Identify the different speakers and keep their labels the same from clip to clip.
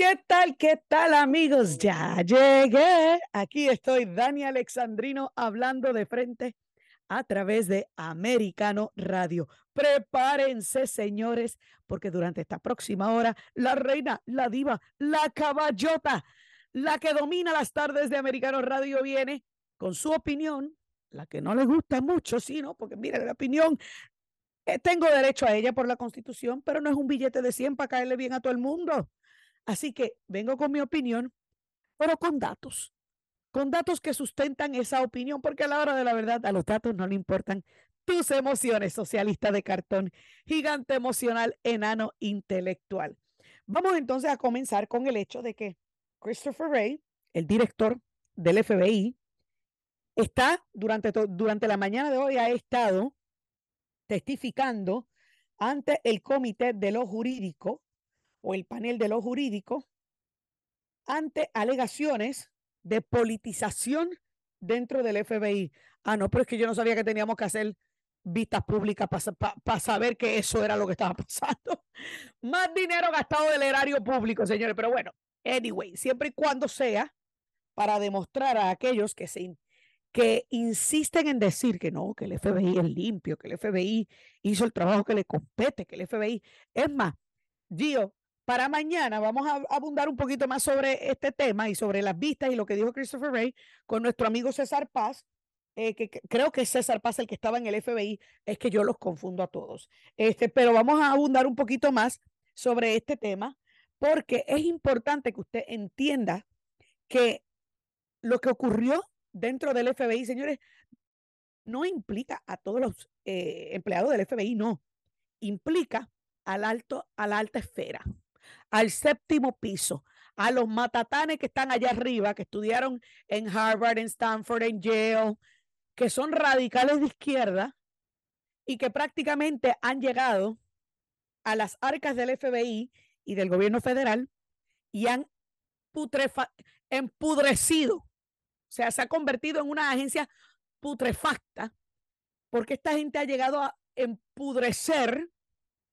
Speaker 1: ¿Qué tal? ¿Qué tal amigos? Ya llegué. Aquí estoy, Dani Alexandrino, hablando de frente a través de Americano Radio. Prepárense, señores, porque durante esta próxima hora, la reina, la diva, la caballota, la que domina las tardes de Americano Radio viene con su opinión, la que no le gusta mucho, sino porque mire la opinión eh, tengo derecho a ella por la Constitución, pero no es un billete de 100 para caerle bien a todo el mundo. Así que vengo con mi opinión, pero con datos, con datos que sustentan esa opinión, porque a la hora de la verdad a los datos no le importan tus emociones, socialista de cartón, gigante emocional, enano intelectual. Vamos entonces a comenzar con el hecho de que Christopher Wray, el director del FBI, está durante, durante la mañana de hoy ha estado testificando ante el comité de lo jurídico o el panel de lo jurídico ante alegaciones de politización dentro del FBI. Ah, no, pero es que yo no sabía que teníamos que hacer vistas públicas para saber que eso era lo que estaba pasando. Más dinero gastado del erario público, señores. Pero bueno, anyway, siempre y cuando sea para demostrar a aquellos que se que insisten en decir que no, que el FBI es limpio, que el FBI hizo el trabajo que le compete, que el FBI es más, Gio, para mañana vamos a abundar un poquito más sobre este tema y sobre las vistas y lo que dijo Christopher Ray con nuestro amigo César Paz, eh, que, creo que es César Paz el que estaba en el FBI, es que yo los confundo a todos. Este, pero vamos a abundar un poquito más sobre este tema porque es importante que usted entienda que lo que ocurrió dentro del FBI, señores, no implica a todos los eh, empleados del FBI, no. Implica al alto, a la alta esfera al séptimo piso, a los matatanes que están allá arriba, que estudiaron en Harvard, en Stanford, en Yale, que son radicales de izquierda y que prácticamente han llegado a las arcas del FBI y del gobierno federal y han empudrecido, o sea, se ha convertido en una agencia putrefacta, porque esta gente ha llegado a empudrecer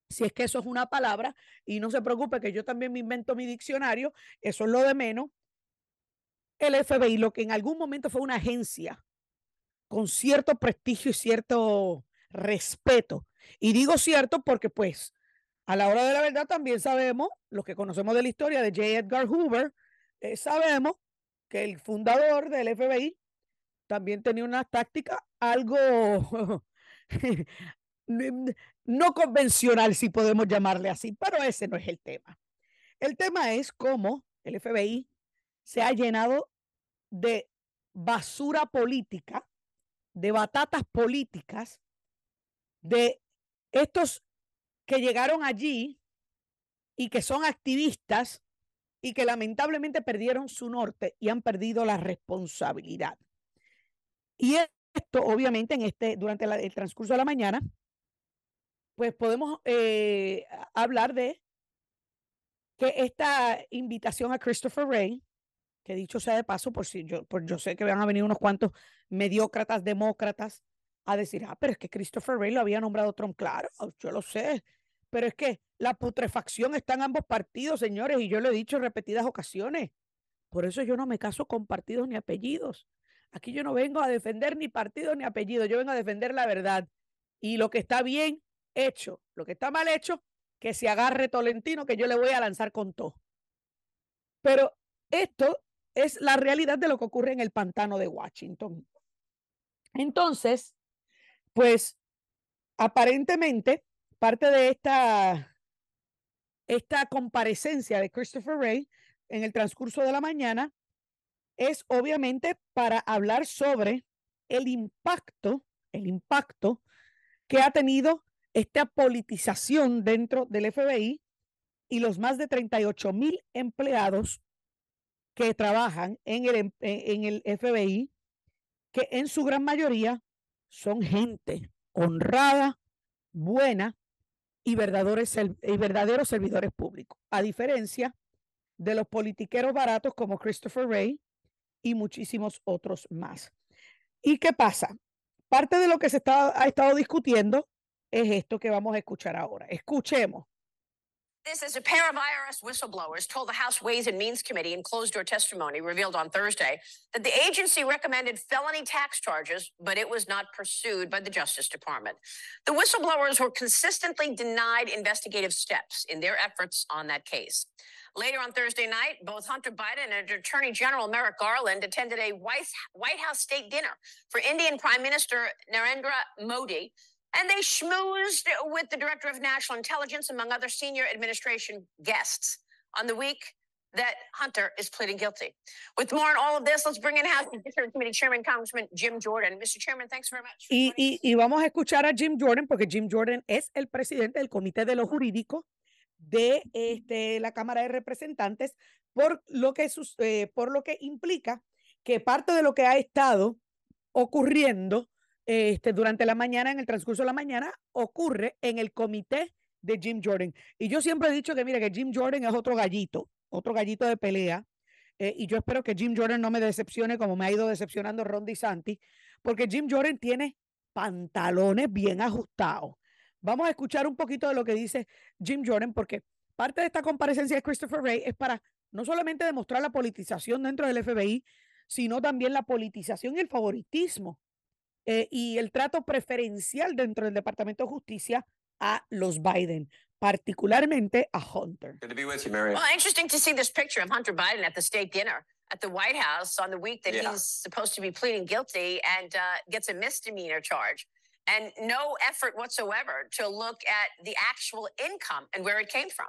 Speaker 1: si es que eso es una palabra, y no se preocupe que yo también me invento mi diccionario, eso es lo de menos. El FBI, lo que en algún momento fue una agencia con cierto prestigio y cierto respeto. Y digo cierto porque pues a la hora de la verdad también sabemos, los que conocemos de la historia de J. Edgar Hoover, eh, sabemos que el fundador del FBI también tenía una táctica algo no convencional, si podemos llamarle así, pero ese no es el tema. El tema es cómo el FBI se ha llenado de basura política, de batatas políticas, de estos que llegaron allí y que son activistas y que lamentablemente perdieron su norte y han perdido la responsabilidad. Y esto, obviamente, en este, durante el transcurso de la mañana, pues podemos eh, hablar de que esta invitación a Christopher Ray, que dicho sea de paso, por si yo, por yo sé que van a venir unos cuantos mediócratas, demócratas, a decir, ah, pero es que Christopher Ray lo había nombrado Trump, claro, yo lo sé, pero es que la putrefacción está en ambos partidos, señores, y yo lo he dicho en repetidas ocasiones. Por eso yo no me caso con partidos ni apellidos. Aquí yo no vengo a defender ni partidos ni apellidos, yo vengo a defender la verdad. Y lo que está bien, hecho, lo que está mal hecho, que se agarre Tolentino, que yo le voy a lanzar con todo. Pero esto es la realidad de lo que ocurre en el pantano de Washington. Entonces, pues aparentemente, parte de esta, esta comparecencia de Christopher Ray en el transcurso de la mañana es obviamente para hablar sobre el impacto, el impacto que ha tenido esta politización dentro del FBI y los más de 38 mil empleados que trabajan en el, em, en el FBI, que en su gran mayoría son gente honrada, buena y verdaderos, y verdaderos servidores públicos, a diferencia de los politiqueros baratos como Christopher Ray y muchísimos otros más. ¿Y qué pasa? Parte de lo que se está, ha estado discutiendo es esto que vamos a escuchar ahora. Escuchemos.
Speaker 2: This is a pair of IRS whistleblowers told the House Ways and Means Committee in closed door testimony revealed on Thursday that the agency recommended felony tax charges, but it was not pursued by the Justice Department. The whistleblowers were consistently denied investigative steps in their efforts on that case. Later on Thursday night, both Hunter Biden and Attorney General Merrick Garland attended a White House state dinner for Indian Prime Minister Narendra Modi and they schmoozed with the director of national intelligence, among other senior administration guests, on the week that Hunter is pleading guilty. With more on all of this, let's bring in House Judiciary Committee Chairman Congressman Jim Jordan. Mr. Chairman, thanks very much.
Speaker 1: Y, y, y, vamos a escuchar a Jim Jordan porque Jim Jordan es el presidente del Comité de lo Jurídico de este, la Cámara de Representantes por lo que eh, por lo que implica que parte de lo que ha estado ocurriendo este, durante la mañana, en el transcurso de la mañana, ocurre en el comité de Jim Jordan. Y yo siempre he dicho que, mira, que Jim Jordan es otro gallito, otro gallito de pelea. Eh, y yo espero que Jim Jordan no me decepcione como me ha ido decepcionando Ron DeSantis, porque Jim Jordan tiene pantalones bien ajustados. Vamos a escuchar un poquito de lo que dice Jim Jordan, porque parte de esta comparecencia de Christopher Wray es para no solamente demostrar la politización dentro del FBI, sino también la politización y el favoritismo eh, y el trato preferencial dentro del Departamento de Justicia a los Biden, particularmente a Hunter.
Speaker 2: Good to be with you, Mary. Well, interesting to see this picture of Hunter Biden at the state dinner at the White House on the week that yeah. he's supposed to be pleading guilty and uh, gets a misdemeanor charge. And no effort whatsoever to look at the actual income and where it came from.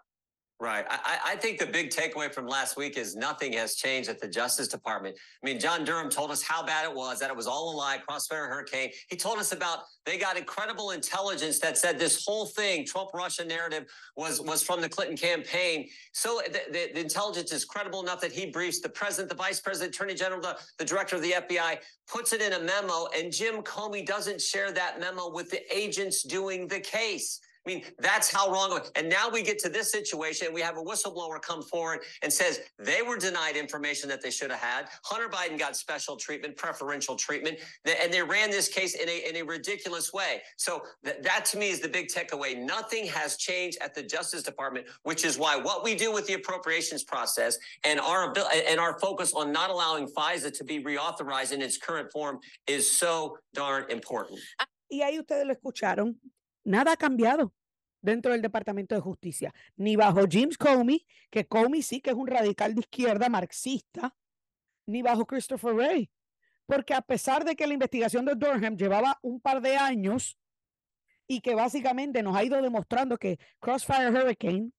Speaker 3: Right. I, I, think the big takeaway from last week is nothing has changed at the Justice Department. I mean, John Durham told us how bad it was, that it was all a lie, Crossfire Hurricane. He told us about they got incredible intelligence that said this whole thing, Trump Russia narrative, was was from the Clinton campaign. So the, the, the intelligence is credible enough that he briefs the president, the vice president, attorney general, the, the director of the FBI, puts it in a memo, and Jim Comey doesn't share that memo with the agents doing the case. I mean, that's how wrong. And now we get to this situation. We have a whistleblower come forward and says they were denied information that they should have had. Hunter Biden got special treatment, preferential treatment, and they ran this case in a, in a ridiculous way. So th- that to me is the big takeaway. Nothing has changed at the Justice Department, which is why what we do with the appropriations process and our and our focus on not allowing FISA to be reauthorized in its current form is so darn important.
Speaker 1: Ah, y ahí ustedes lo escucharon. Nada ha cambiado dentro del Departamento de Justicia, ni bajo James Comey, que Comey sí que es un radical de izquierda marxista, ni bajo Christopher Wray. Porque a pesar de que la investigación de Durham llevaba un par de años y que básicamente nos ha ido demostrando que Crossfire Hurricane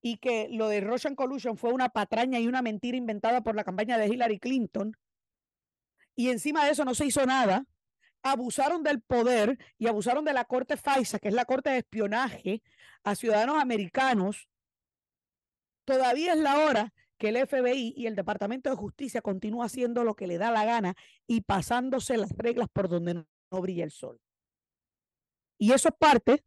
Speaker 1: y que lo de Russian Collusion fue una patraña y una mentira inventada por la campaña de Hillary Clinton, y encima de eso no se hizo nada, abusaron del poder y abusaron de la corte FISA, que es la corte de espionaje a ciudadanos americanos, todavía es la hora que el FBI y el Departamento de Justicia continúa haciendo lo que le da la gana y pasándose las reglas por donde no, brilla el sol. Y eso es parte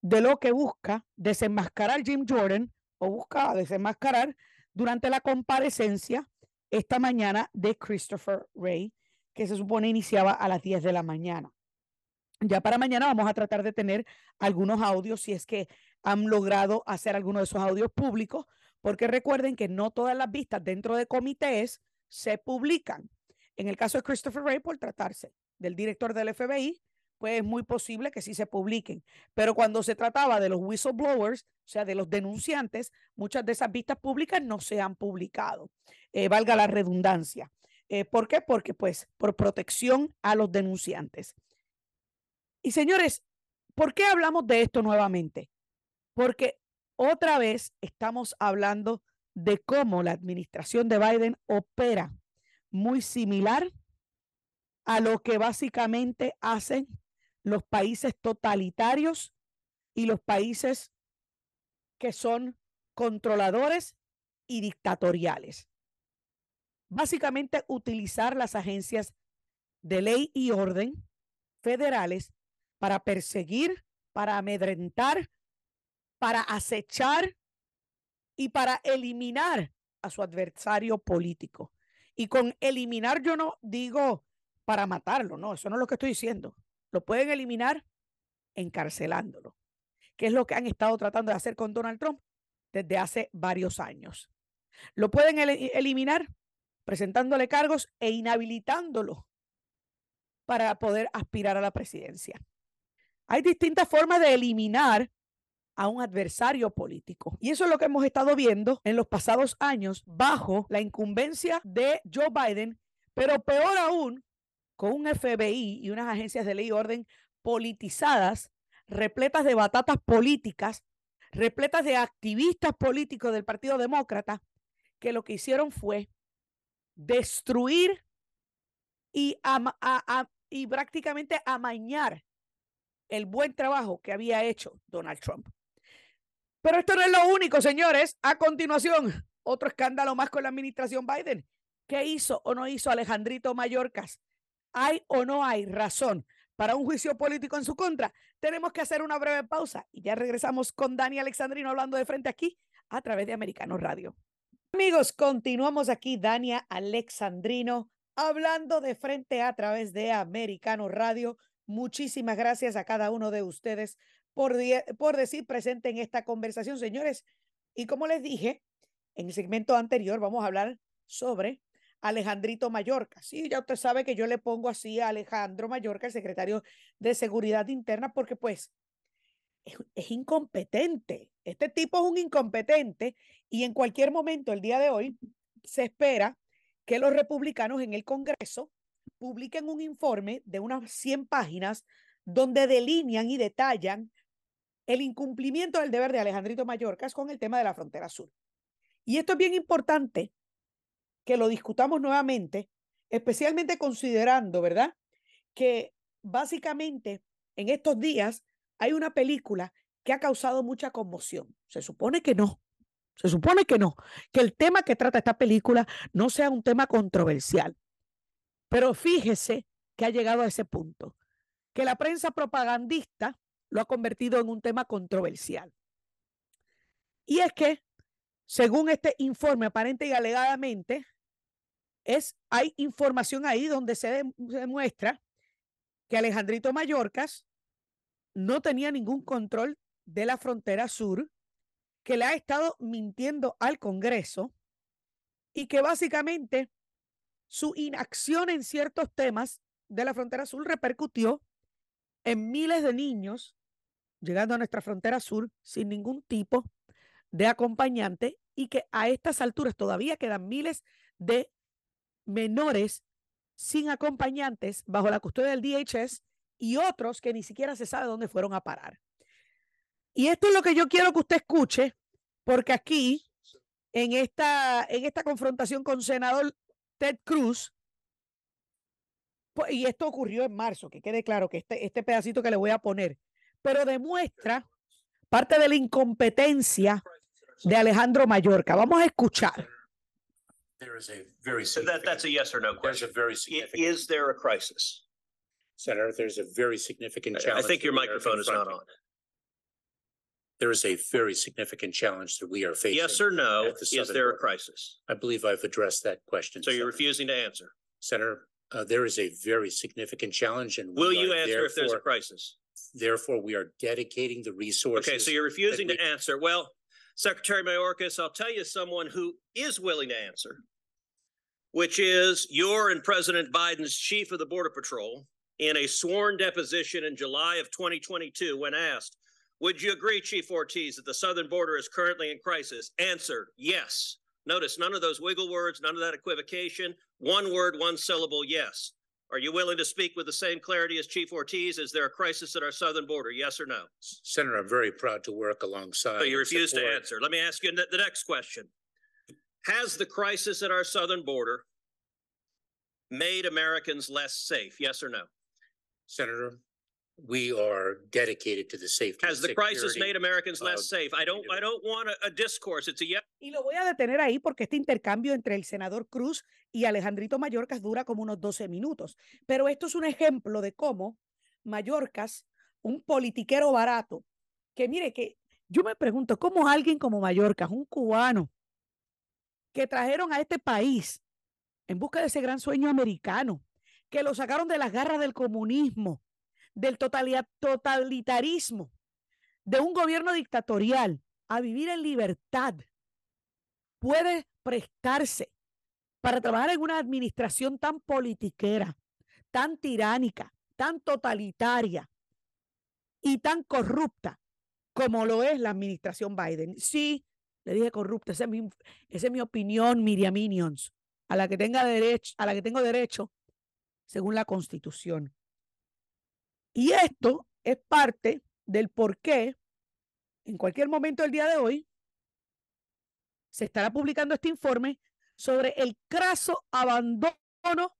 Speaker 1: de lo que busca desenmascarar Jim Jordan o busca desenmascarar durante la comparecencia esta mañana de Christopher Wray que se supone iniciaba a las 10 de la mañana. Ya para mañana vamos a tratar de tener algunos audios si es que han logrado hacer alguno de esos audios públicos, porque recuerden que no todas las vistas dentro de comités se publican. En el caso de Christopher Wray, por tratarse del director del FBI, pues es muy posible que sí se publiquen. Pero cuando se trataba de los whistleblowers, o sea, de los denunciantes, muchas de esas vistas públicas no se han publicado. Eh, valga la redundancia. Eh, ¿Por qué? Porque pues por protección a los denunciantes. Y señores, ¿por qué hablamos de esto nuevamente? Porque otra vez estamos hablando de cómo la administración de Biden opera muy similar a lo que básicamente hacen los países totalitarios y los países que son controladores y dictatoriales básicamente utilizar las agencias de ley y orden federales para perseguir, para amedrentar, para acechar y para eliminar a su adversario político. Y con eliminar yo no digo para matarlo, no, eso no es lo que estoy diciendo. Lo pueden eliminar encarcelándolo, que es lo que han estado tratando de hacer con Donald Trump desde hace varios años. Lo pueden eliminar presentándole cargos e inhabilitándolo para poder aspirar a la presidencia. Hay distintas formas de eliminar a un adversario político. Y eso es lo que hemos estado viendo en los pasados años bajo la incumbencia de Joe Biden, pero peor aún, con un FBI y unas agencias de ley y orden politizadas, repletas de batatas políticas, repletas de activistas políticos del Partido Demócrata, que lo que hicieron fue destruir y, y prácticamente amañar el buen trabajo que había hecho Donald Trump. Pero esto no es lo único, señores. A continuación, otro escándalo más con la administración Biden. ¿Qué hizo o no hizo Alejandrito Mayorkas? ¿Hay o no hay razón para un juicio político en su contra? Tenemos que hacer una breve pausa y ya regresamos con Dani Alexandrino hablando de frente aquí a través de Americano Radio. Amigos, continuamos aquí, Dania Alexandrino, hablando de frente a través de Americano Radio. Muchísimas gracias a cada uno de ustedes por, por decir presente en esta conversación, señores. Y como les dije, en el segmento anterior vamos a hablar sobre Alejandrito Mallorca. Sí, ya usted sabe que yo le pongo así a Alejandro Mallorca, el secretario de Seguridad Interna, porque pues es, incompetente. Este tipo es un incompetente y en cualquier momento, el día de hoy, se espera que los republicanos en el Congreso publiquen un informe de unas 100 páginas donde delinean y detallan el incumplimiento del deber de Alejandrito Mallorcas con el tema de la frontera sur. Y esto es bien importante que lo discutamos nuevamente, especialmente considerando, ¿verdad? Que básicamente en estos días hay una película que ha causado mucha conmoción. Se supone que no. Se supone que no. Que el tema que trata esta película no sea un tema controversial. Pero fíjese que ha llegado a ese punto. Que la prensa propagandista lo ha convertido en un tema controversial. Y es que, según este informe, aparente y alegadamente, es, hay información ahí donde se demuestra que Alejandrito Mayorkas no tenía ningún control de la frontera sur, que le ha estado mintiendo al Congreso y que básicamente su inacción en ciertos temas de la frontera sur repercutió en miles de niños llegando a nuestra frontera sur sin ningún tipo de acompañante y que a estas alturas todavía quedan miles de menores sin acompañantes bajo la custodia del DHS y otros que ni siquiera se sabe dónde fueron a parar. Y esto es lo que yo quiero que usted escuche, porque aquí, en esta, en esta confrontación con senador Ted Cruz, pues, y esto ocurrió en marzo, que quede claro que este, este pedacito que le voy a poner, pero demuestra parte de la incompetencia de Alejandro Mallorca. Vamos a escuchar.
Speaker 4: There is a very
Speaker 5: That, that's a yes or no
Speaker 4: There's a
Speaker 5: question.
Speaker 4: very significant,
Speaker 5: Is there a crisis?
Speaker 4: Senator, there's a very significant
Speaker 5: I- I
Speaker 4: challenge.
Speaker 5: think your microphone is not on.
Speaker 4: There is a very significant challenge that we are facing.
Speaker 5: Yes or no,
Speaker 4: at the
Speaker 5: is
Speaker 4: southern
Speaker 5: there a
Speaker 4: border.
Speaker 5: crisis?
Speaker 4: I believe I've addressed that question.
Speaker 5: So you're
Speaker 4: Senator.
Speaker 5: refusing to answer.
Speaker 4: Senator, uh, there is a very significant challenge and. we
Speaker 5: Will you
Speaker 4: are
Speaker 5: answer if there's a
Speaker 4: therefore-
Speaker 5: crisis?
Speaker 4: Therefore, we are dedicating the resources.
Speaker 5: Okay, so you're refusing to
Speaker 4: we-
Speaker 5: answer. Well, Secretary Mayorkas, I'll tell you someone who is willing to answer, which is your and President Biden's chief of the Border Patrol in a sworn deposition in July of 2022 when asked, would you agree, Chief Ortiz, that the southern border is currently in crisis? Answer, yes. Notice none of those wiggle words, none of that equivocation. One word, one syllable, yes. Are you willing to speak with the same clarity as Chief Ortiz? Is there a crisis at our southern border? Yes or no?
Speaker 4: Senator, I'm very proud to work alongside.
Speaker 5: So you refuse to answer. Let me ask you the next question. Has the crisis at our southern border made Americans less safe? Yes or no?
Speaker 4: Senator, we are dedicated to the safety.
Speaker 5: Has
Speaker 4: and
Speaker 5: the crisis
Speaker 4: security
Speaker 5: made Americans
Speaker 4: of
Speaker 5: less safe? I don't, I don't want a, a discourse. It's a yes.
Speaker 1: Y lo voy a detener ahí porque este intercambio entre el senador Cruz y Alejandrito Mayorkas dura como unos 12 minutos. Pero esto es un ejemplo de cómo Mayorkas, un politiquero barato, que mire que yo me pregunto, ¿cómo alguien como Mayorkas, un cubano, que trajeron a este país en busca de ese gran sueño americano, que lo sacaron de las garras del comunismo, del totalitarismo, de un gobierno dictatorial, a vivir en libertad puede prestarse para trabajar en una administración tan politiquera, tan tiránica, tan totalitaria y tan corrupta como lo es la administración Biden. Sí, le dije corrupta, esa es mi, esa es mi opinión, Miriam Minions, a la que tenga derecho, a la que tengo derecho según la Constitución. Y esto es parte del por qué en cualquier momento del día de hoy se estará publicando este informe sobre el craso abandono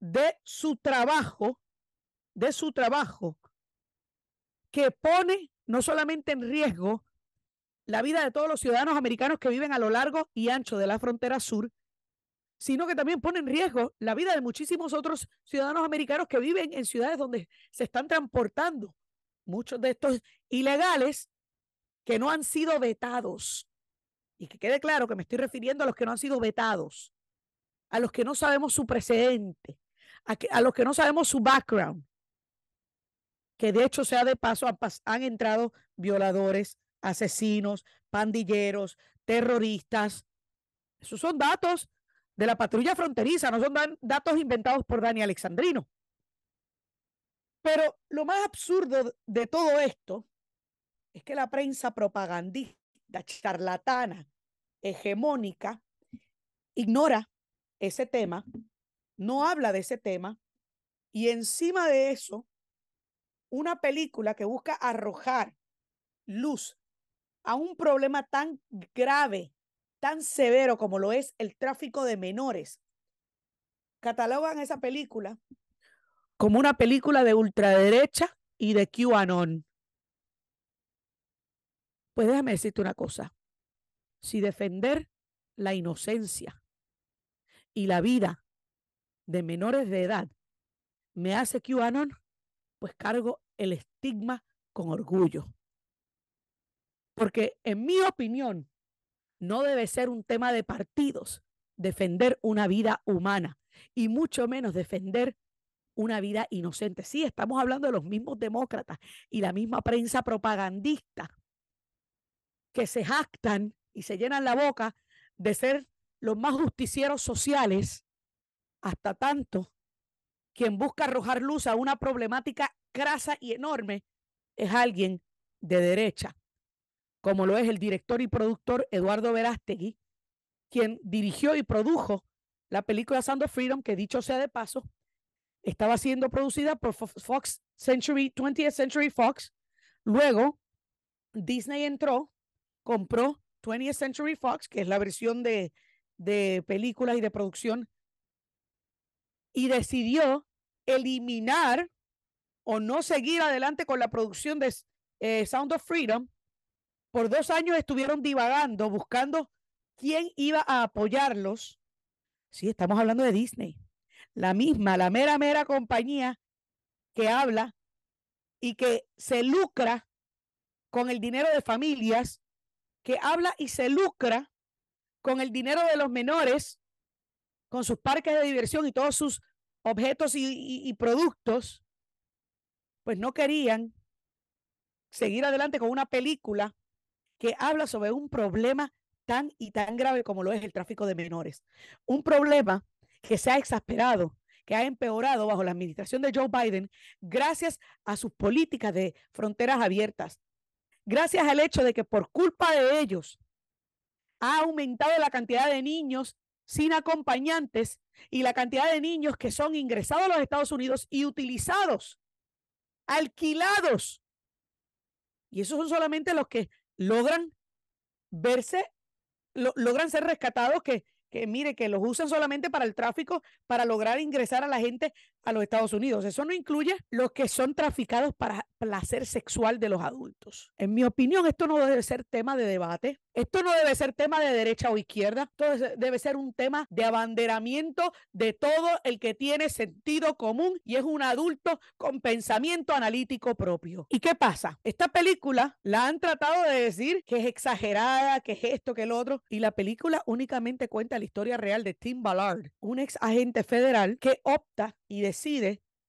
Speaker 1: de su trabajo, de su trabajo, que pone no solamente en riesgo la vida de todos los ciudadanos americanos que viven a lo largo y ancho de la frontera sur, sino que también pone en riesgo la vida de muchísimos otros ciudadanos americanos que viven en ciudades donde se están transportando muchos de estos ilegales que no han sido vetados. Y que quede claro que me estoy refiriendo a los que no han sido vetados, a los que no sabemos su precedente, a, a los que no sabemos su background, que de hecho sea de paso han entrado violadores, asesinos, pandilleros, terroristas. Esos son datos de la patrulla fronteriza, no son datos inventados por Dani Alexandrino. Pero lo más absurdo de todo esto es que la prensa propagandista, charlatana, hegemónica, ignora ese tema, no habla de ese tema, y encima de eso, una película que busca arrojar luz a un problema tan grave, tan severo como lo es el tráfico de menores, catalogan esa película como una película de ultraderecha y de QAnon. Pues déjame decirte una cosa. Si defender la inocencia y la vida de menores de edad me hace QAnon, pues cargo el estigma con orgullo. Porque en mi opinión, no debe ser un tema de partidos defender una vida humana y mucho menos defender una vida inocente. Sí, estamos hablando de los mismos demócratas y la misma prensa propagandista que se jactan y se llenan la boca de ser los más justicieros sociales, hasta tanto quien busca arrojar luz a una problemática crasa y enorme es alguien de derecha como lo es el director y productor Eduardo Verástegui, quien dirigió y produjo la película Sound of Freedom, que dicho sea de paso, estaba siendo producida por Fox Century, 20th Century Fox. Luego, Disney entró, compró 20th Century Fox, que es la versión de, de películas y de producción, y decidió eliminar o no seguir adelante con la producción de eh, Sound of Freedom por dos años estuvieron divagando, buscando quién iba a apoyarlos. Sí, estamos hablando de Disney. La misma, la mera, mera compañía que habla y que se lucra con el dinero de familias, que habla y se lucra con el dinero de los menores, con sus parques de diversión y todos sus objetos y, y productos, pues no querían seguir adelante con una película que habla sobre un problema tan y tan grave como lo es el tráfico de menores. Un problema que se ha exasperado, que ha empeorado bajo la administración de Joe Biden gracias a sus políticas de fronteras abiertas, gracias al hecho de que por culpa de ellos ha aumentado la cantidad de niños sin acompañantes y la cantidad de niños que son ingresados a los Estados Unidos y utilizados, alquilados. Y esos son solamente los que logran verse, logran ser rescatados que que mire, que los usan solamente para el tráfico, para lograr ingresar a la gente a los Estados Unidos. Eso no incluye los que son traficados para placer sexual de los adultos. En mi opinión, esto no debe ser tema de debate. Esto no debe ser tema de derecha o izquierda. Esto debe ser un tema de abanderamiento de todo el que tiene sentido común y es un adulto con pensamiento analítico propio. ¿Y qué pasa? Esta película la han tratado de decir que es exagerada, que es esto, que el otro, y la película únicamente cuenta la historia real de Tim Ballard, un ex agente federal que opta y decide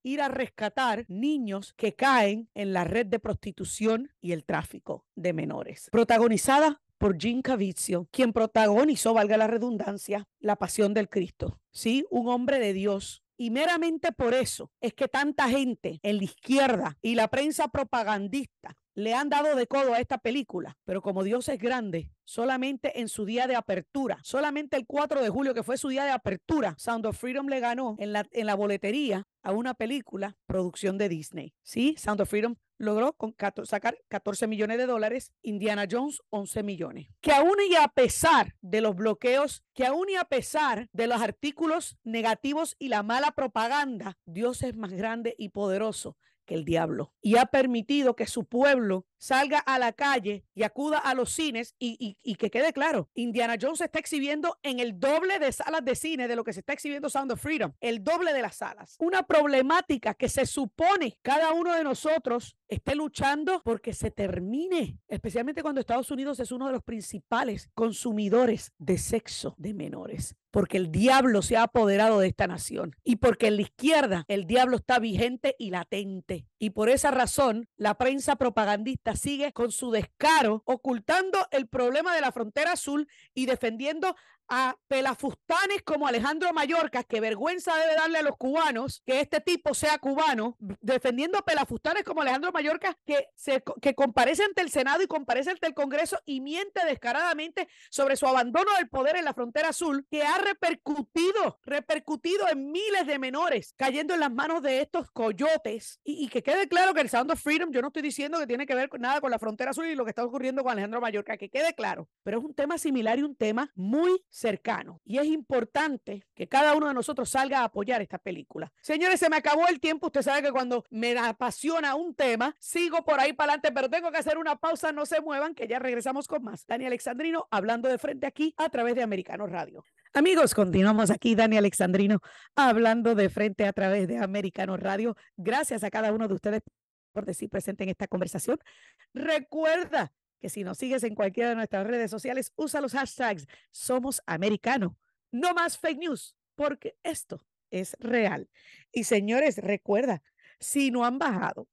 Speaker 1: ir a rescatar niños que caen en la red de prostitución y el tráfico de menores. Protagonizada por Jim Caviezel, quien protagonizó, valga la redundancia, La Pasión del Cristo. Sí, un hombre de Dios y meramente por eso es que tanta gente en la izquierda y la prensa propagandista le han dado de codo a esta película, pero como Dios es grande, solamente en su día de apertura, solamente el 4 de julio, que fue su día de apertura, Sound of Freedom le ganó en la, en la boletería a una película producción de Disney. Sí, Sound of Freedom logró sacar 14 millones de dólares, Indiana Jones 11 millones. Que aún y a pesar de los bloqueos, que aún y a pesar de los artículos negativos y la mala propaganda, Dios es más grande y poderoso que el diablo y ha permitido que su pueblo salga a la calle y acuda a los cines y, y, que quede claro, Indiana Jones se está exhibiendo en el doble de salas de cine de lo que se está exhibiendo Sound of Freedom, el doble de las salas. Una problemática que se supone cada uno de nosotros esté luchando porque se termine, especialmente cuando Estados Unidos es uno de los principales consumidores de sexo de menores porque el diablo se ha apoderado de esta nación y porque en la izquierda el diablo está vigente y latente. Y por esa razón la prensa propagandista sigue con su descaro ocultando el problema de la frontera azul y defendiendo a pelafustanes como Alejandro Mallorca, que vergüenza debe darle a los cubanos que este tipo sea cubano, defendiendo a pelafustanes como Alejandro Mallorca, que, se, que comparece ante el Senado y comparece ante el Congreso y miente descaradamente sobre su abandono del poder en la frontera azul, que ha repercutido, repercutido en miles de menores cayendo en las manos de estos coyotes. Y, que quede claro que el Sound of Freedom, yo no estoy diciendo que tiene que ver con nada con la frontera azul y lo que está ocurriendo con Alejandro Mallorca, que quede claro, pero es un tema similar y un tema muy cercano. Y es importante que cada uno de nosotros salga a apoyar esta película. Señores, se me acabó el tiempo. Usted sabe que cuando me apasiona un tema, sigo por ahí para adelante, pero tengo que hacer una pausa. No se muevan, que ya regresamos con más. Dani Alexandrino hablando de frente aquí a través de Americano Radio. Amigos, continuamos aquí, Dani Alexandrino, hablando de frente a través de Americano Radio. Gracias a cada uno de ustedes por decir presente en esta conversación. Recuerda que si nos sigues en cualquiera de nuestras redes sociales, usa los hashtags Somos Americano. No más fake news, porque esto es real. Y señores, recuerda, si no han bajado,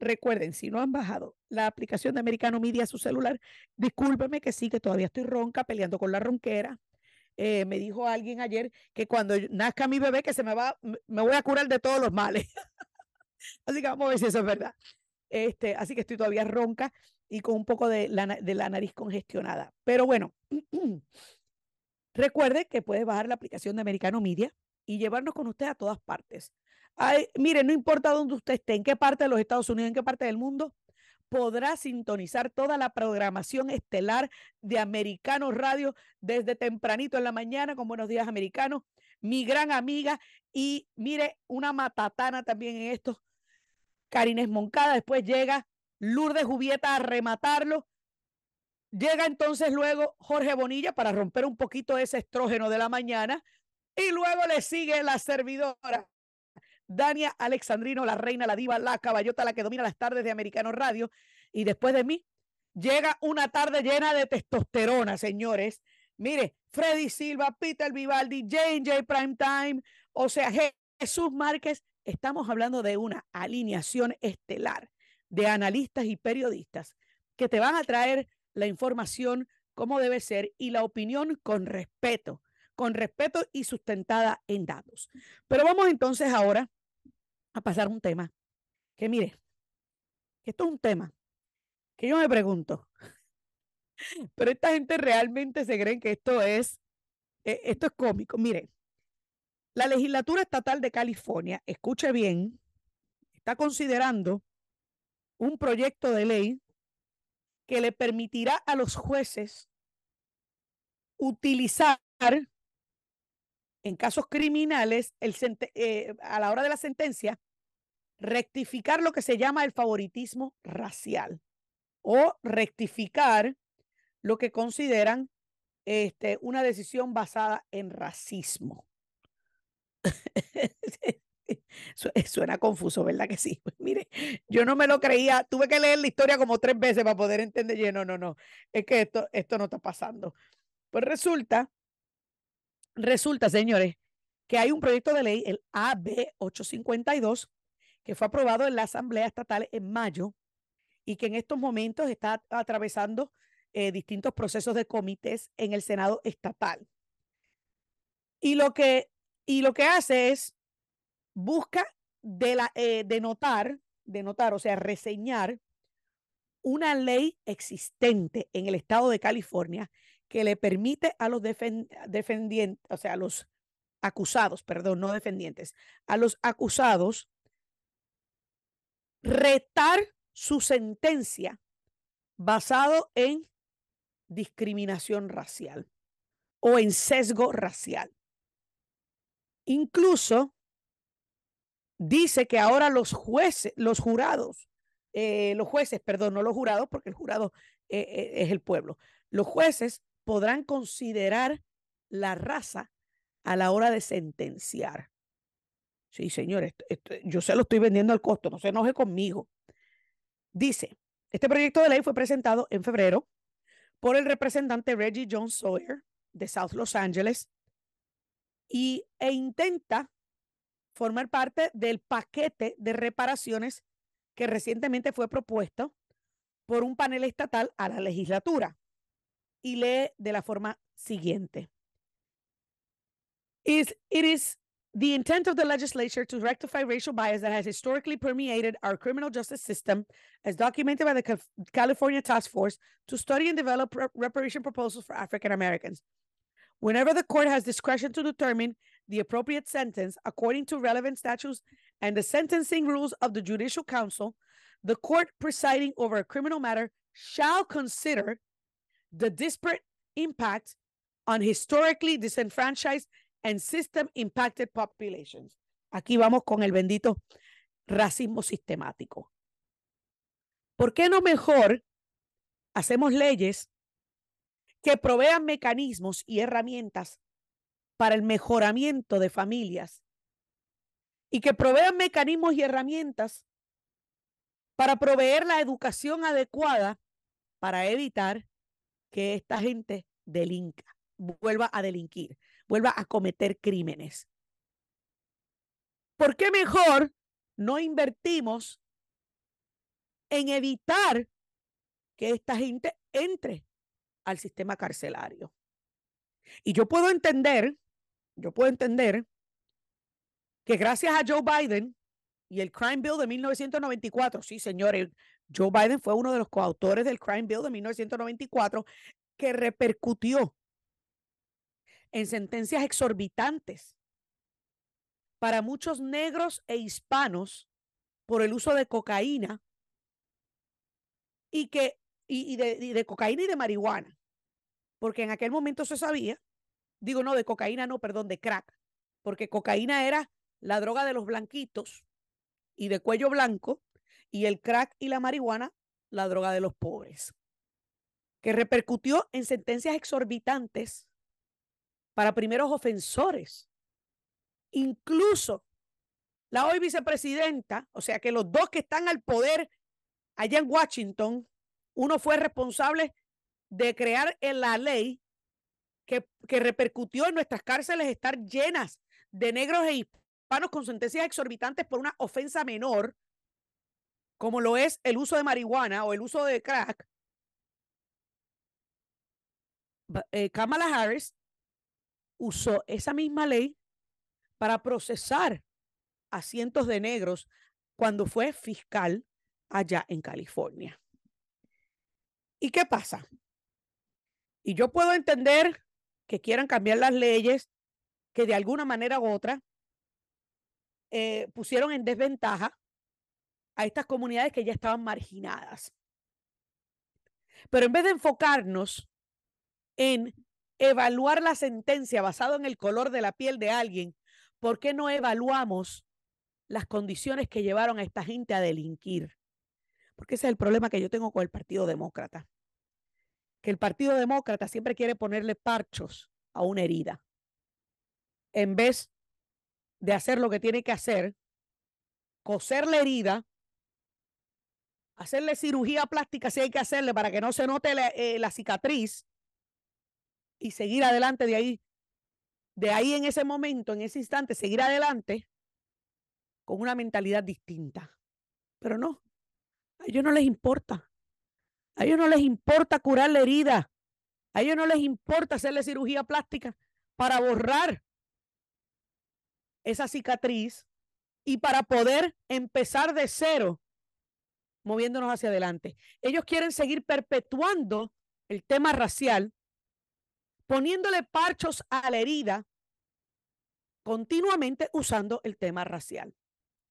Speaker 1: recuerden, si no han bajado la aplicación de Americano Media a su celular, discúlpeme que sí, que todavía estoy ronca, peleando con la ronquera. Eh, me dijo alguien ayer que cuando nazca mi bebé que se me va, me voy a curar de todos los males. así que vamos a ver si eso es verdad. Este, así que estoy todavía ronca y con un poco de la, de la nariz congestionada. Pero bueno, recuerde que puede bajar la aplicación de Americano Media y llevarnos con usted a todas partes. Ay, mire, no importa dónde usted esté, en qué parte de los Estados Unidos, en qué parte del mundo, podrá sintonizar toda la programación estelar de Americano Radio desde tempranito en la mañana con Buenos Días Americanos. Mi gran amiga y mire, una matatana también en esto. Karines Moncada después llega Lourdes Jubieta a rematarlo. Llega entonces luego Jorge Bonilla para romper un poquito ese estrógeno de la mañana. Y luego le sigue la servidora, Dania Alexandrino, la reina, la diva, la caballota, la que domina las tardes de Americano Radio. Y después de mí, llega una tarde llena de testosterona, señores. Mire, Freddy Silva, Peter Vivaldi, J.J. Primetime, o sea, Jesús Márquez. Estamos hablando de una alineación estelar de analistas y periodistas que te van a traer la información como debe ser y la opinión con respeto, con respeto y sustentada en datos. Pero vamos entonces ahora a pasar un tema que mire, que esto es un tema que yo me pregunto, pero esta gente realmente se creen que esto es, e, esto es cómico. Mire, la legislatura estatal de California, escuche bien, está considerando un proyecto de ley que le permitirá a los jueces utilizar en casos criminales el eh, a la hora de la sentencia rectificar lo que se llama el favoritismo racial o rectificar lo que consideran este, una decisión basada en racismo. Eh, suena confuso, ¿verdad que sí? Pues mire, yo no me lo creía, tuve que leer la historia como tres veces para poder entender, no, no, no, es que esto, esto no está pasando. Pues resulta, resulta, señores, que hay un proyecto de ley, el AB 852, que fue aprobado en la Asamblea Estatal en mayo y que en estos momentos está atravesando eh, distintos procesos de comités en el Senado estatal. Y lo que, y lo que hace es busca de, la, eh, de notar, de notar, o sea, reseñar una ley existente en el estado de California que le permite a los defendientes, o sea, a los acusados, perdón, no defendientes, a los acusados retar su sentencia basado en discriminación racial o en sesgo racial. Incluso dice que ahora los jueces, los jurados, eh, los jueces, perdón, no los jurados, porque el jurado eh, eh, es el pueblo, los jueces podrán considerar la raza a la hora de sentenciar. Sí, señores, yo se lo estoy vendiendo al costo, no se enoje conmigo. Dice, este proyecto de ley fue presentado en febrero por el representante Reggie John Sawyer de South Los Angeles y, e intenta formar parte del paquete de reparaciones que recientemente fue propuesto por un panel estatal a la legislatura y lee de la forma siguiente. Is, it is the intent of the legislature to rectify racial bias that has historically permeated our criminal justice system, as documented by the California Task Force to study and develop reparation proposals for African Americans. Whenever the court has discretion to determine the appropriate sentence according to relevant statutes and the sentencing rules of the Judicial Council, the court presiding over a criminal matter shall consider the disparate impact on historically disenfranchised and system impacted populations. Aquí vamos con el bendito racismo sistemático. ¿Por qué no mejor hacemos leyes que provean mecanismos y herramientas para el mejoramiento de familias y que provean mecanismos y herramientas para proveer la educación adecuada para evitar que esta gente delinca, vuelva a delinquir, vuelva a cometer crímenes. ¿Por qué mejor no invertimos en evitar que esta gente entre al sistema carcelario? Y yo puedo entender, yo puedo entender que gracias a Joe Biden y el Crime Bill de 1994, sí, señores, Joe Biden fue uno de los coautores del Crime Bill de 1994 que repercutió en sentencias exorbitantes para muchos negros e hispanos por el uso de cocaína y que y, de, de cocaína y de marihuana, porque en aquel momento se sabía, digo no, de cocaína no, perdón, de crack, porque cocaína era la droga de los blanquitos y de cuello blanco, y el crack y la marihuana, la droga de los pobres, que repercutió en sentencias exorbitantes para primeros ofensores. Incluso la hoy vicepresidenta, o sea que los dos que están al poder allá en Washington, uno fue responsable de crear en la ley que, que repercutió en nuestras cárceles estar llenas de negros e hispanos con sentencias exorbitantes por una ofensa menor, como lo es el uso de marihuana o el uso de crack. Eh, Kamala Harris usó esa misma ley para procesar a cientos de negros cuando fue fiscal allá en California. ¿Y qué pasa? Y yo puedo entender que quieran cambiar las leyes que de alguna manera u otra eh, pusieron en desventaja a estas comunidades que ya estaban marginadas. Pero en vez de enfocarnos en evaluar la sentencia basado en el color de la piel de alguien, ¿por qué no evaluamos las condiciones que llevaron a esta gente a delinquir? Porque ese es el problema que yo tengo con el Partido Demócrata. Que el Partido Demócrata siempre quiere ponerle parchos a una herida. En vez de hacer lo que tiene que hacer, coser la herida, hacerle cirugía plástica si hay que hacerle para que no se note la, eh, la cicatriz y seguir adelante de ahí. De ahí en ese momento, en ese instante, seguir adelante con una mentalidad distinta. Pero no, a ellos no les importa. A ellos no les importa curar la herida. A ellos no les importa hacerle cirugía plástica para borrar esa cicatriz y para poder empezar de cero, moviéndonos hacia adelante. Ellos quieren seguir perpetuando el tema racial, poniéndole parchos a la herida, continuamente usando el tema racial.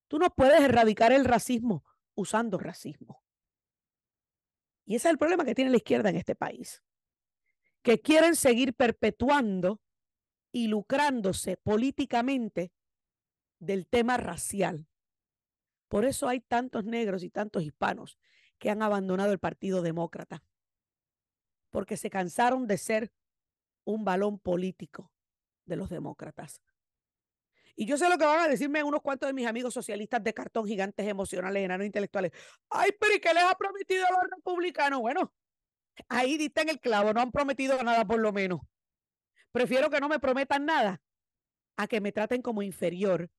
Speaker 1: Tú no puedes erradicar el racismo usando racismo. Y ese es el problema que tiene la izquierda en este país, que quieren seguir perpetuando y lucrándose políticamente del tema racial. Por eso hay tantos negros y tantos hispanos que han abandonado el Partido Demócrata, porque se cansaron de ser un balón político de los demócratas. Y yo sé lo que van a decirme unos cuantos de mis amigos socialistas de cartón, gigantes emocionales, enanos intelectuales. Ay, pero ¿y qué les ha prometido a los republicanos? Bueno, ahí dicen el clavo, no han prometido nada por lo menos. Prefiero que no me prometan nada a que me traten como inferior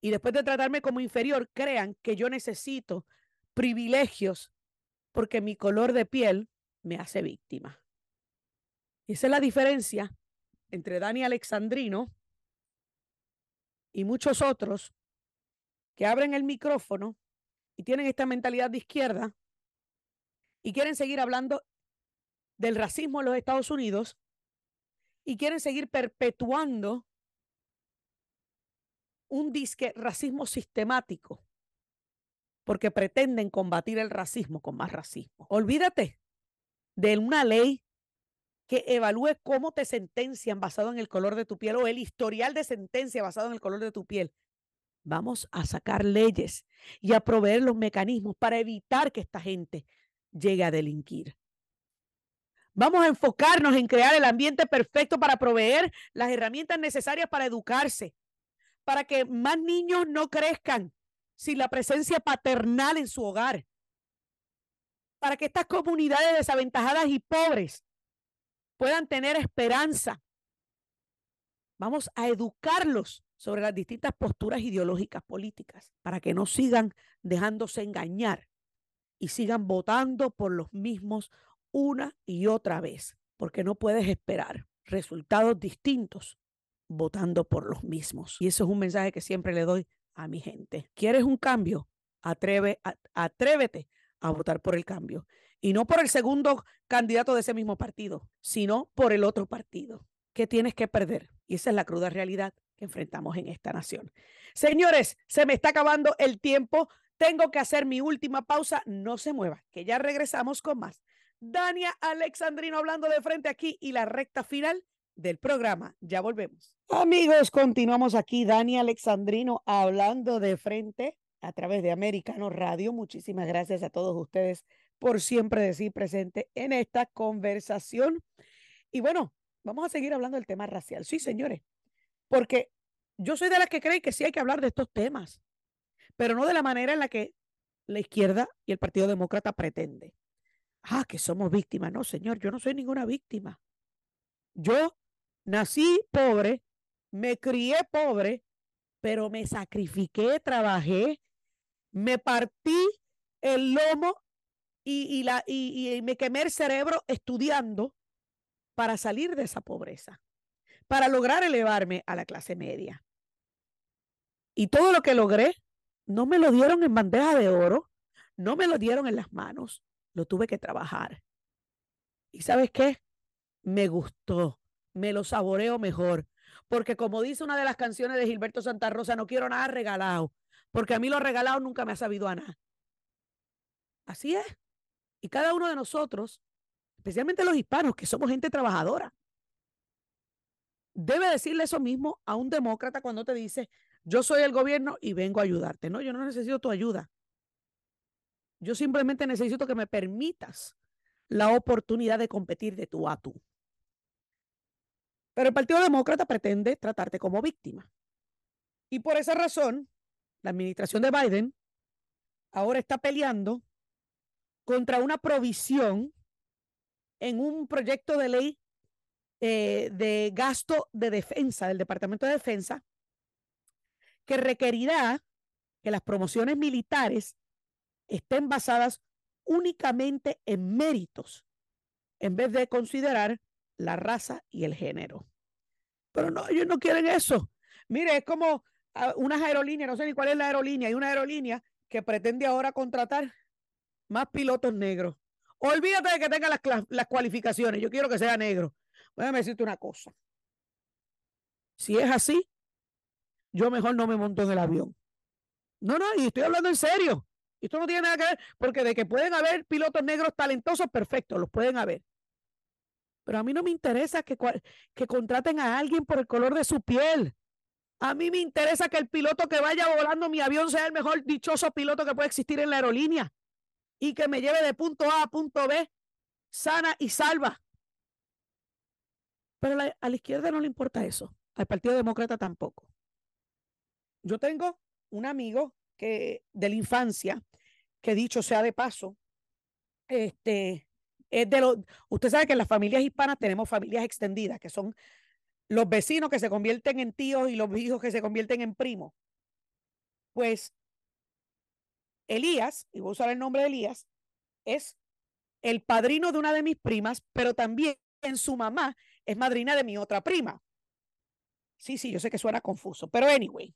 Speaker 1: y después de tratarme como inferior, crean que yo necesito privilegios porque mi color de piel me hace víctima. esa es la diferencia entre Dani Alexandrino y muchos otros que abren el micrófono y tienen esta mentalidad de izquierda y quieren seguir hablando del racismo en los Estados Unidos y quieren seguir perpetuando un disque racismo sistemático, porque pretenden combatir el racismo con más racismo. Olvídate de una ley que evalúe cómo te sentencian basado en el color de tu piel o el historial de sentencia basado en el color de tu piel. Vamos a sacar leyes y a proveer los mecanismos para evitar que esta gente llegue a delinquir. Vamos a enfocarnos en crear el ambiente perfecto para proveer las herramientas necesarias para educarse, para que más niños no crezcan sin la presencia paternal en su hogar, para que estas comunidades desaventajadas y pobres puedan tener esperanza. Vamos a educarlos sobre las distintas posturas ideológicas políticas para que no sigan dejándose engañar y sigan votando por los mismos una y otra vez, porque no puedes esperar resultados distintos votando por los mismos. Y eso es un mensaje que siempre le doy a mi gente. ¿Quieres un cambio? Atreve, atrévete a votar por el cambio. Y no por el segundo candidato de ese mismo partido, sino por el otro partido. ¿Qué tienes que perder? Y esa es la cruda realidad que enfrentamos en esta nación. Señores, se me está acabando el tiempo. Tengo que hacer mi última pausa. No se mueva, que ya regresamos con más. Dania Alexandrino hablando de frente aquí y la recta final del programa. Ya volvemos. Amigos, continuamos aquí. Dani Alexandrino hablando de frente a través de Americano Radio. Muchísimas gracias a todos ustedes por siempre decir presente en esta conversación. Y bueno, vamos a seguir hablando del tema racial. Sí, señores, porque yo soy de las que creen que sí hay que hablar de estos temas, pero no de la manera en la que la izquierda y el Partido Demócrata pretende. Ah, que somos víctimas. No, señor, yo no soy ninguna víctima. Yo Nací pobre, me crié pobre, pero me sacrifiqué, trabajé, me partí el lomo y, la, y, me quemé el cerebro estudiando para salir de esa pobreza, para lograr elevarme a la clase media. Y todo lo que logré, no me lo dieron en bandeja de oro, no me lo dieron en las manos, lo tuve que trabajar. ¿Y sabes qué? Me gustó, me lo saboreo mejor. Porque como dice una de las canciones de Gilberto Santa Rosa, no quiero nada regalado, porque a mí lo regalado nunca me ha sabido a nada. Así es. Y cada uno de nosotros, especialmente los hispanos, que somos gente trabajadora, debe decirle eso mismo a un demócrata cuando te dice, yo soy el gobierno y vengo a ayudarte. No, yo no necesito tu ayuda. Yo simplemente necesito que me permitas la oportunidad de competir de tú a tú. Pero el Partido Demócrata pretende tratarte como víctima. Y por esa razón, la administración de Biden ahora está peleando contra una provisión en un proyecto de ley eh, de gasto de defensa del Departamento de Defensa que requerirá que las promociones militares estén basadas únicamente en méritos, en vez de considerar la raza y el género. Pero no, ellos no quieren eso. Mire, es como ah, unas aerolíneas, no sé ni cuál es la aerolínea, hay una aerolínea que pretende ahora contratar más pilotos negros. Olvídate de que tenga las, las cualificaciones, yo quiero que sea negro. Déjame decirte una cosa. Si es así, yo mejor no me monto en el avión. No, no, y estoy hablando en serio. Esto no tiene nada que ver, porque de que pueden haber pilotos negros talentosos, perfecto, los pueden haber. Pero a mí no me interesa que, que contraten a alguien por el color de su piel. A mí me interesa que el piloto que vaya volando mi avión sea el mejor dichoso piloto que puede existir en la aerolínea y que me lleve de punto A a punto B sana y salva. Pero a la izquierda no le importa eso, al Partido Demócrata tampoco. Yo tengo un amigo que de la infancia, que dicho sea de paso, este, es de los, usted sabe que en las familias hispanas tenemos familias extendidas, que son los vecinos que se convierten en tíos y los hijos que se convierten en primos. Pues Elías, y voy a usar el nombre de Elías, es el padrino de una de mis primas, pero también en su mamá es madrina de mi otra prima. Sí, sí, yo sé que suena confuso, pero anyway.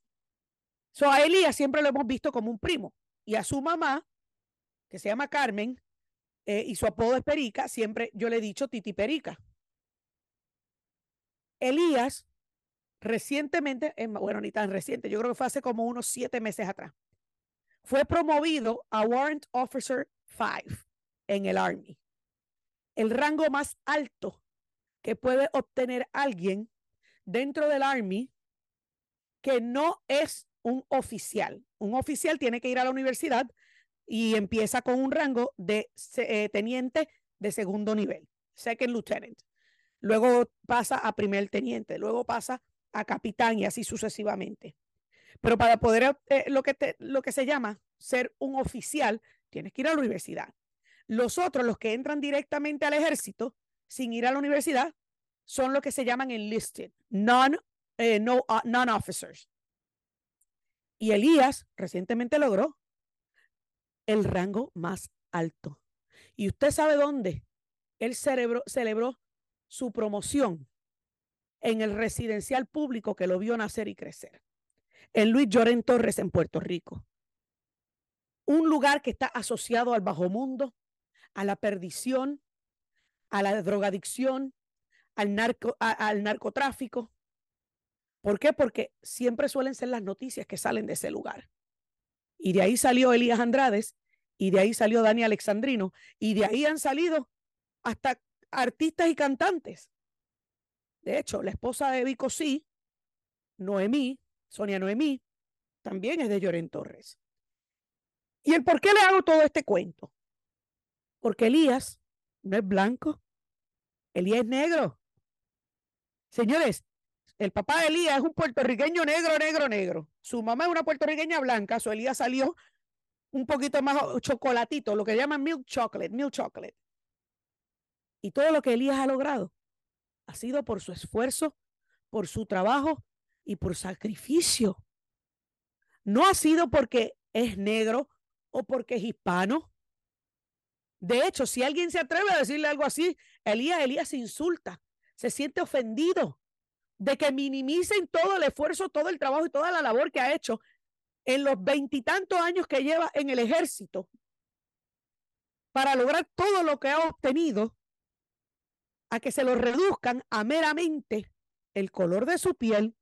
Speaker 1: So a Elías siempre lo hemos visto como un primo y a su mamá, que se llama Carmen, eh, y su apodo es Perica, siempre yo le he dicho Titi Perica. Elías, recientemente, bueno, ni tan reciente, yo creo que fue hace como unos siete meses atrás, fue promovido a Warrant Officer 5 en el Army. El rango más alto que puede obtener alguien dentro del Army que no es un oficial. Un oficial tiene que ir a la universidad y empieza con un rango de eh, teniente de segundo nivel, second lieutenant. Luego pasa a primer teniente, luego pasa a capitán y así sucesivamente. Pero para poder eh, lo, que lo que se llama ser un oficial, tienes que ir a la universidad. Los otros, los que entran directamente al ejército sin ir a la universidad, son los que se llaman enlisted, non, eh, no, uh, non-officers. Y Elías recientemente logró el rango más alto. ¿Y usted sabe dónde? Él celebró su promoción en el residencial público que lo vio nacer y crecer. En Luis Lloren Torres, en Puerto Rico. Un lugar que está asociado al bajo mundo, a la perdición, a la drogadicción, al narcotráfico. ¿Por qué? Porque siempre suelen ser las noticias que salen de ese lugar. Y de ahí salió Elías Andrades, y de ahí salió Dani Alexandrino, y de ahí han salido hasta artistas y cantantes. De hecho, la esposa de Vico sí, Noemí, Sonia Noemí, también es de Lloren Torres. ¿Y el por qué le hago todo este cuento? Porque Elías no es blanco, Elías es negro. Señores, el papá de Elías es un puertorriqueño negro, negro, negro. Su mamá es una puertorriqueña blanca, su Elías salió un poquito más chocolatito, lo que llaman milk chocolate, milk chocolate. Y todo lo que Elías ha logrado ha sido por su esfuerzo, por su trabajo y por sacrificio. No ha sido porque es negro o porque es hispano. De hecho, si alguien se atreve a decirle algo así, Elías, Elías se insulta, se siente ofendido de que minimicen todo el esfuerzo, todo el trabajo y toda la labor que ha hecho en los veintitantos años que lleva en el ejército para lograr todo lo que ha obtenido, a que se lo reduzcan a meramente el color de su piel.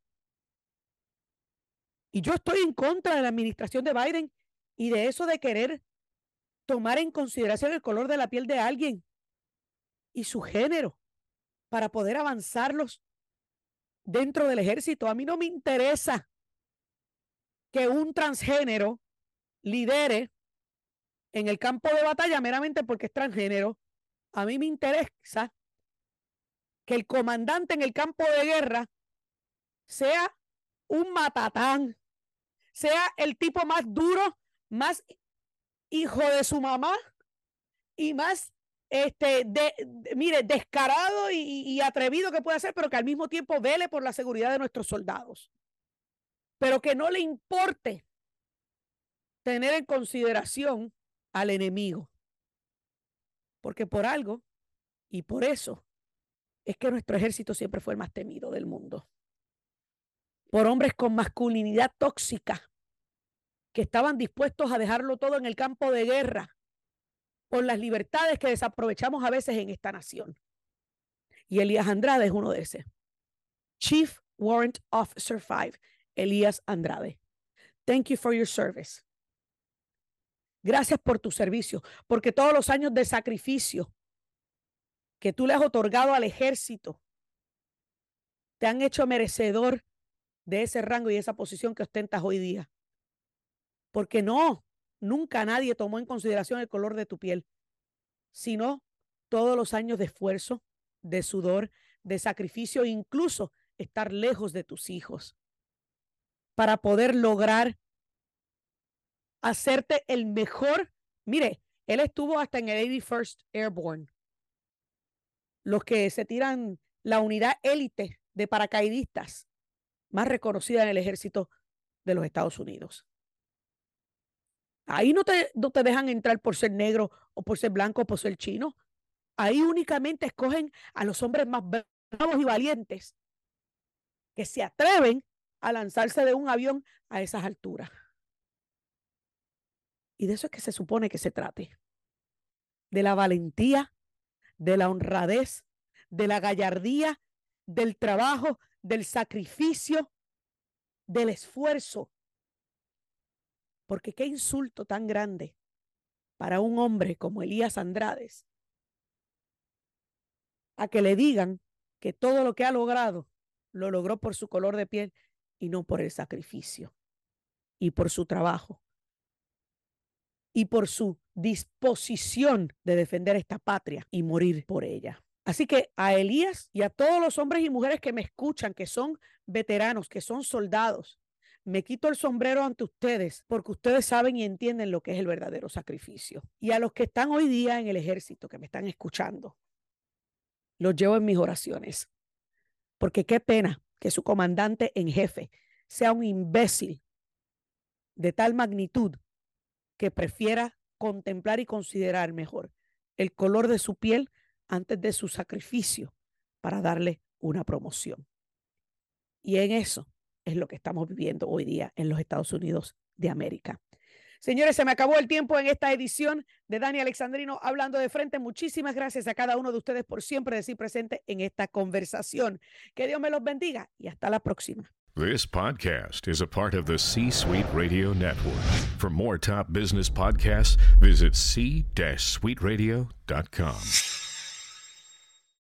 Speaker 1: Y yo estoy en contra de la administración de Biden y de eso de querer tomar en consideración el color de la piel de alguien y su género para poder avanzarlos dentro del ejército. A mí no me interesa que un transgénero lidere en el campo de batalla meramente porque es transgénero. A mí me interesa que el comandante en el campo de guerra sea un matatán, sea el tipo más duro, más hijo de su mamá y más este, de, mire, descarado y, atrevido que puede ser, pero que al mismo tiempo vele por la seguridad de nuestros soldados. Pero que no le importe tener en consideración al enemigo. Porque por algo y por eso es que nuestro ejército siempre fue el más temido del mundo. Por hombres con masculinidad tóxica que estaban dispuestos a dejarlo todo en el campo de guerra por las libertades que desaprovechamos a veces en esta nación. Y Elías Andrade es uno de esos. Chief Warrant Officer 5, Elías Andrade. Thank you for your service. Gracias por tu servicio, porque todos los años de sacrificio que tú le has otorgado al ejército te han hecho merecedor de ese rango y esa posición que ostentas hoy día. Porque no, nunca nadie tomó en consideración el color de tu piel, sino todos los años de esfuerzo, de sudor, de sacrificio, incluso estar lejos de tus hijos, para poder lograr hacerte el mejor. Mire, él estuvo hasta en el 81st Airborne, los que se tiran la unidad élite de paracaidistas más reconocida en el ejército de los Estados Unidos. Ahí no te, no te dejan entrar por ser negro o por ser blanco o por ser chino. Ahí únicamente escogen a los hombres más bravos y valientes que se atreven a lanzarse de un avión a esas alturas. Y de eso es que se supone que se trate. De la valentía, de la honradez, de la gallardía, del trabajo, del sacrificio, del esfuerzo porque qué insulto tan grande para un hombre como Elías Andrades a que le digan que todo lo que ha logrado lo logró por su color de piel y no por el sacrificio y por su trabajo y por su disposición de defender esta patria y morir por ella. Así que a Elías y a todos los hombres y mujeres que me escuchan, que son veteranos, que son soldados, me quito el sombrero ante ustedes porque ustedes saben y entienden lo que es el verdadero sacrificio. Y a los que están hoy día en el ejército, que me están escuchando, los llevo en mis oraciones. Porque qué pena que su comandante en jefe sea un imbécil de tal magnitud que prefiera contemplar y considerar mejor el color de su piel antes de su sacrificio para darle una promoción. Y en eso es lo que estamos viviendo hoy día en los Estados Unidos de América. Señores, se me acabó el tiempo en esta edición de Dani Alexandrino hablando de frente. Muchísimas gracias a cada uno de ustedes por siempre decir presente en esta conversación. Que Dios me los bendiga y hasta la próxima.
Speaker 6: This podcast is a part of the C Suite Radio Network. For more top business podcasts, visit c-suiteradio.com.